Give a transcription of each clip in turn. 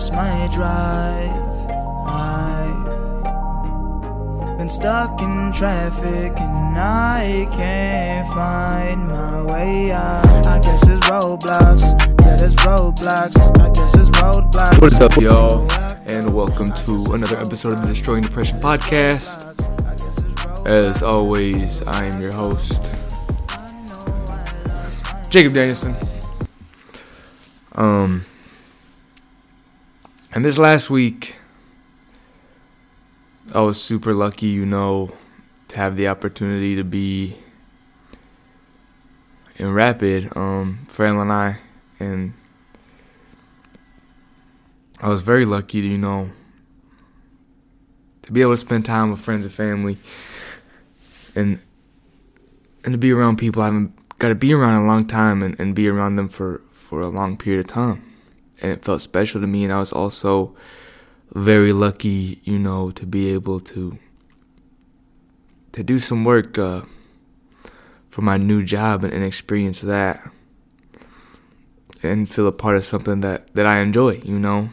lost my drive. I've been stuck in traffic and I can't find my way out. I guess it's roadblocks. Yeah, there's roadblocks. I guess it's roadblocks. What's up, y'all? And welcome to another episode of the Destroying Depression podcast. As always, I am your host, Jacob Danielson. Um, and this last week, I was super lucky, you know, to have the opportunity to be in Rapid, um, and I, and I was very lucky to, you know, to be able to spend time with friends and family, and and to be around people I haven't got to be around a long time and, and be around them for for a long period of time, and it felt special to me. And I was also very lucky, you know, to be able to to do some work uh, for my new job and, and experience that and feel a part of something that, that I enjoy, you know.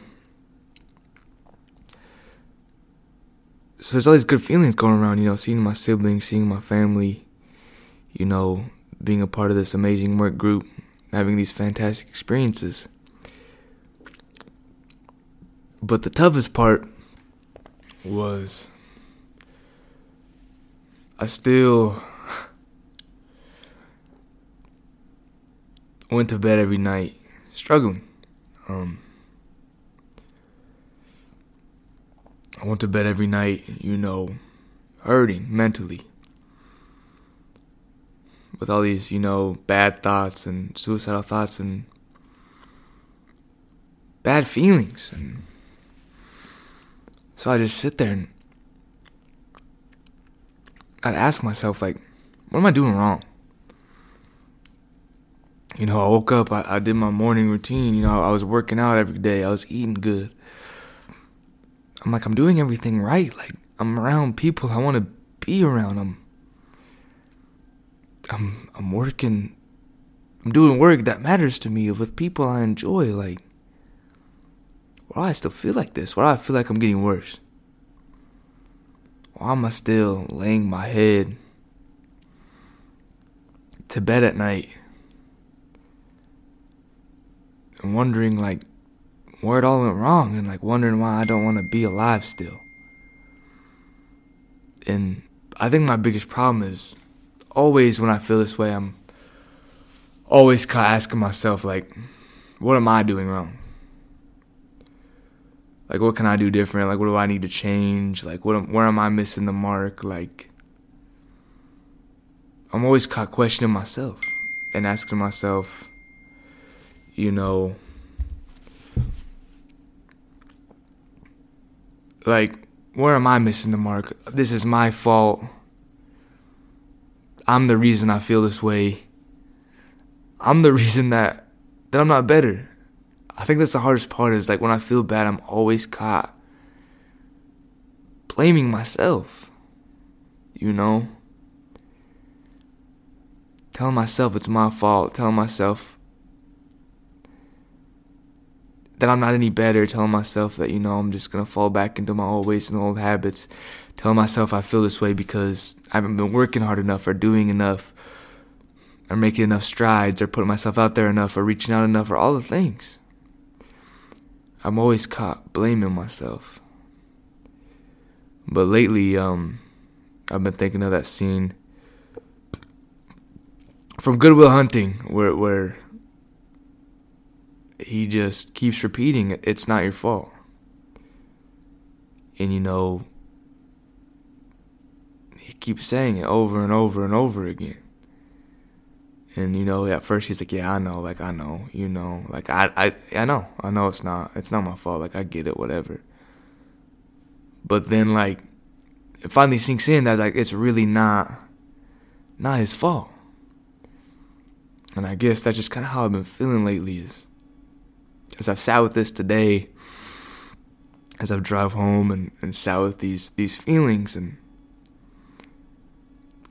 So there's all these good feelings going around, you know, seeing my siblings, seeing my family, you know, being a part of this amazing work group, having these fantastic experiences. But the toughest part was I still went to bed every night struggling. Um, I went to bed every night, you know, hurting mentally. With all these, you know, bad thoughts and suicidal thoughts and bad feelings. And so I just sit there and I'd ask myself, like, what am I doing wrong? You know, I woke up, I, I did my morning routine, you know, I was working out every day, I was eating good. I'm like, I'm doing everything right. Like, I'm around people I want to be around. I'm, I'm, I'm working. I'm doing work that matters to me with people I enjoy. Like, why do I still feel like this? Why do I feel like I'm getting worse? Why am I still laying my head to bed at night and wondering, like, where it all went wrong and like wondering why I don't want to be alive still. And I think my biggest problem is always when I feel this way, I'm always asking myself, like, what am I doing wrong? Like, what can I do different? Like, what do I need to change? Like, what where am I missing the mark? Like, I'm always caught questioning myself and asking myself, you know, like where am I missing the mark? This is my fault. I'm the reason I feel this way. I'm the reason that that I'm not better. I think that's the hardest part is like when I feel bad, I'm always caught blaming myself. You know? Telling myself it's my fault, telling myself that I'm not any better, telling myself that, you know, I'm just gonna fall back into my old ways and old habits, telling myself I feel this way because I haven't been working hard enough or doing enough or making enough strides or putting myself out there enough or reaching out enough or all the things. I'm always caught blaming myself. But lately, um, I've been thinking of that scene from Good Will Hunting where where he just keeps repeating it's not your fault. And you know, he keeps saying it over and over and over again. And you know, at first he's like, "Yeah, I know, like I know, you know, like I, I, I know, I know it's not, it's not my fault, like I get it, whatever." But then, like, it finally sinks in that like it's really not, not his fault. And I guess that's just kind of how I've been feeling lately. Is as I've sat with this today, as I've drive home and, and sat with these these feelings and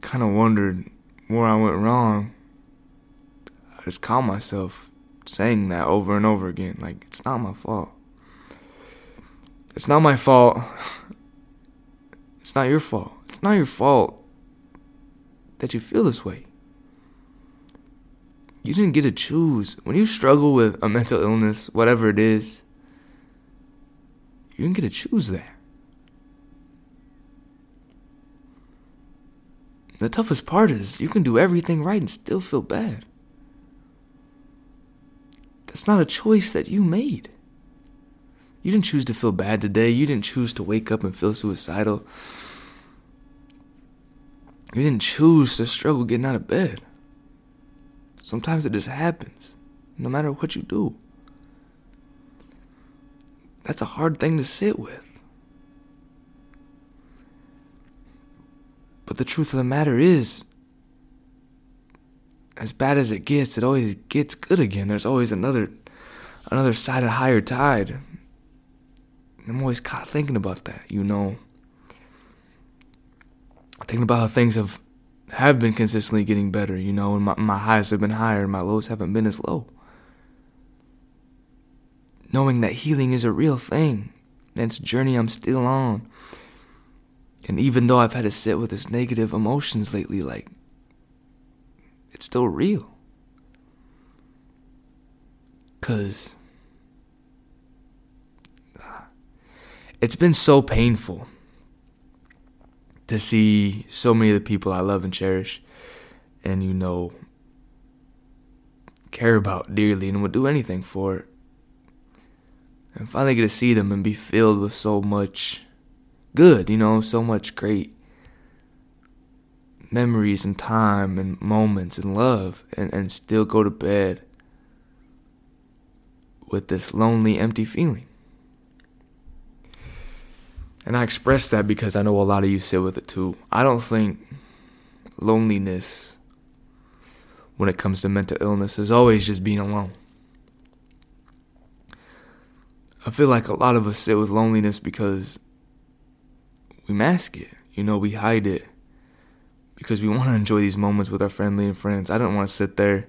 kind of wondered where I went wrong. Just caught myself saying that over and over again, like it's not my fault. It's not my fault. It's not your fault. It's not your fault that you feel this way. You didn't get to choose. When you struggle with a mental illness, whatever it is, you didn't get to choose that. The toughest part is you can do everything right and still feel bad. That's not a choice that you made. You didn't choose to feel bad today. You didn't choose to wake up and feel suicidal. You didn't choose to struggle getting out of bed. Sometimes it just happens, no matter what you do. That's a hard thing to sit with. But the truth of the matter is, as bad as it gets, it always gets good again. There's always another another side of higher tide. I'm always caught thinking about that, you know. Thinking about how things have have been consistently getting better, you know, and my, my highs have been higher and my lows haven't been as low. Knowing that healing is a real thing, and it's a journey I'm still on. And even though I've had to sit with this negative emotions lately, like it's still real. Because ah, it's been so painful to see so many of the people I love and cherish and, you know, care about dearly and would do anything for. And finally get to see them and be filled with so much good, you know, so much great memories and time and moments and love and, and still go to bed with this lonely, empty feeling. And I express that because I know a lot of you sit with it too. I don't think loneliness, when it comes to mental illness, is always just being alone. I feel like a lot of us sit with loneliness because we mask it. You know, we hide it because we want to enjoy these moments with our family and friends. I don't want to sit there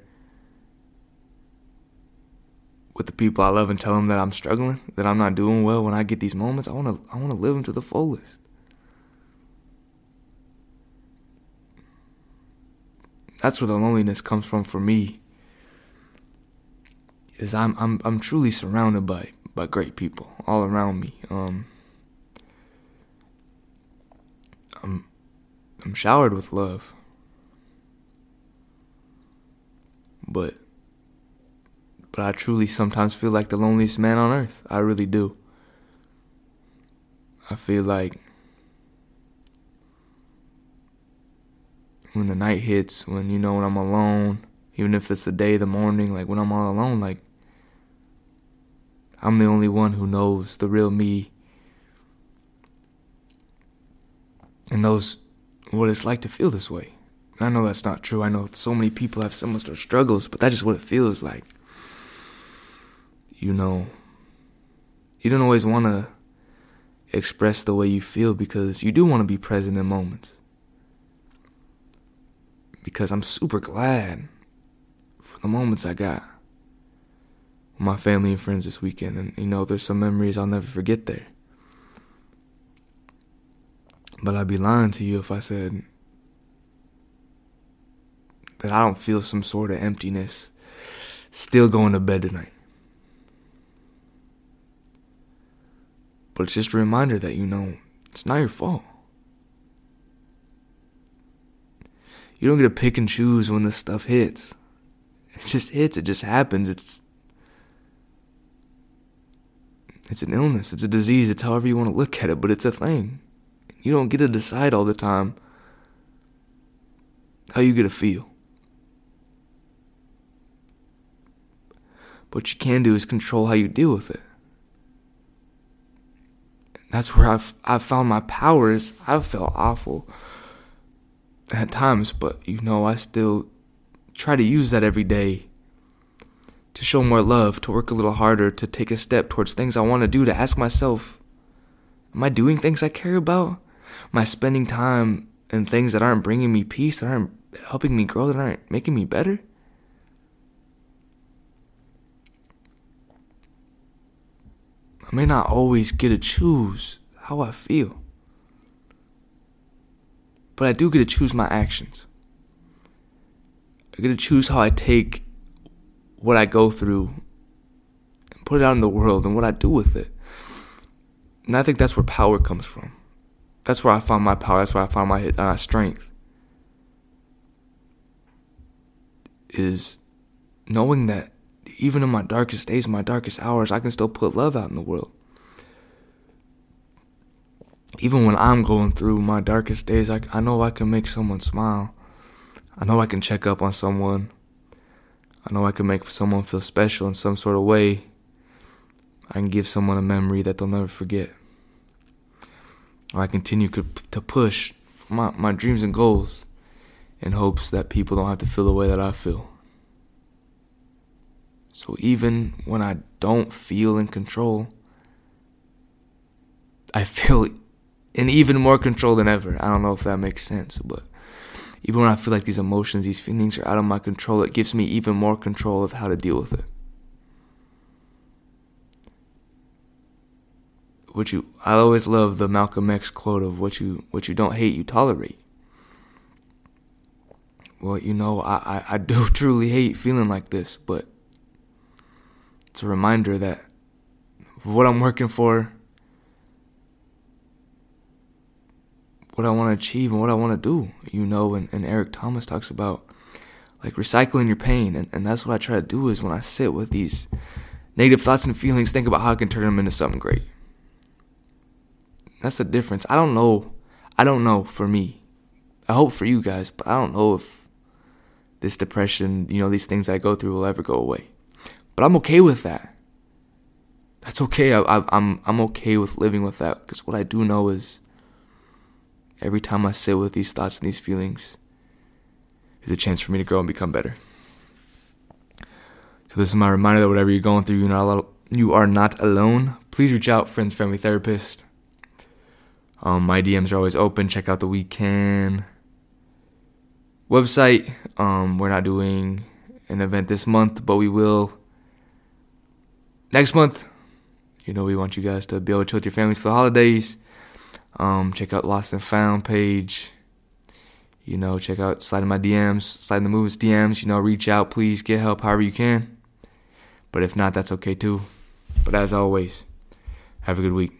with the people I love and tell them that I'm struggling, that I'm not doing well when I get these moments. I want to I want to live them to the fullest. That's where the loneliness comes from for me. Is I'm I'm I'm truly surrounded by by great people all around me. Um I'm I'm showered with love. But but I truly sometimes feel like the loneliest man on earth. I really do. I feel like when the night hits, when you know when I'm alone, even if it's the day, the morning, like when I'm all alone, like I'm the only one who knows the real me and knows what it's like to feel this way. I know that's not true. I know so many people have similar struggles, but that's just what it feels like. You know, you don't always want to express the way you feel because you do want to be present in moments. Because I'm super glad for the moments I got with my family and friends this weekend. And, you know, there's some memories I'll never forget there. But I'd be lying to you if I said that I don't feel some sort of emptiness still going to bed tonight. But it's just a reminder that, you know, it's not your fault. You don't get to pick and choose when this stuff hits. It just hits, it just happens. It's it's an illness, it's a disease, it's however you want to look at it, but it's a thing. You don't get to decide all the time how you get to feel. What you can do is control how you deal with it. That's where I've I've found my powers. I've felt awful at times, but you know, I still try to use that every day to show more love, to work a little harder, to take a step towards things I want to do, to ask myself, am I doing things I care about? I spending time in things that aren't bringing me peace, that aren't helping me grow, that aren't making me better? I may not always get to choose how I feel. But I do get to choose my actions. I get to choose how I take what I go through and put it out in the world and what I do with it. And I think that's where power comes from. That's where I find my power. That's where I find my uh, strength. Is knowing that even in my darkest days, my darkest hours, I can still put love out in the world. Even when I'm going through my darkest days, I, I know I can make someone smile. I know I can check up on someone. I know I can make someone feel special in some sort of way. I can give someone a memory that they'll never forget. Or I continue to push my, my dreams and goals in hopes that people don't have to feel the way that I feel. So even when I don't feel in control, I feel in even more control than ever. I don't know if that makes sense, but even when I feel like these emotions, these feelings are out of my control, it gives me even more control of how to deal with it. What you I always love the Malcolm X quote of what you what you don't hate, you tolerate. Well, you know, I, I, I do truly hate feeling like this, but it's a reminder that what I'm working for, what I want to achieve, and what I want to do. You know, and, and Eric Thomas talks about like recycling your pain, and, and that's what I try to do is when I sit with these negative thoughts and feelings, think about how I can turn them into something great. That's the difference. I don't know. I don't know for me. I hope for you guys, but I don't know if this depression, you know, these things I go through will ever go away. But I'm okay with that. That's okay. I, I, I'm I'm okay with living with that because what I do know is every time I sit with these thoughts and these feelings is a chance for me to grow and become better. So this is my reminder that whatever you're going through, you're not you are not alone. Please reach out, friends, family, therapist. Um, my DMs are always open. Check out the weekend website. Um, we're not doing an event this month, but we will next month, you know, we want you guys to be able to chill with your families for the holidays. Um, check out Lost and Found page. You know, check out Slide in my DMs, Slide in the Movies DMs. You know, reach out, please get help however you can. But if not, that's okay too. But as always, have a good week.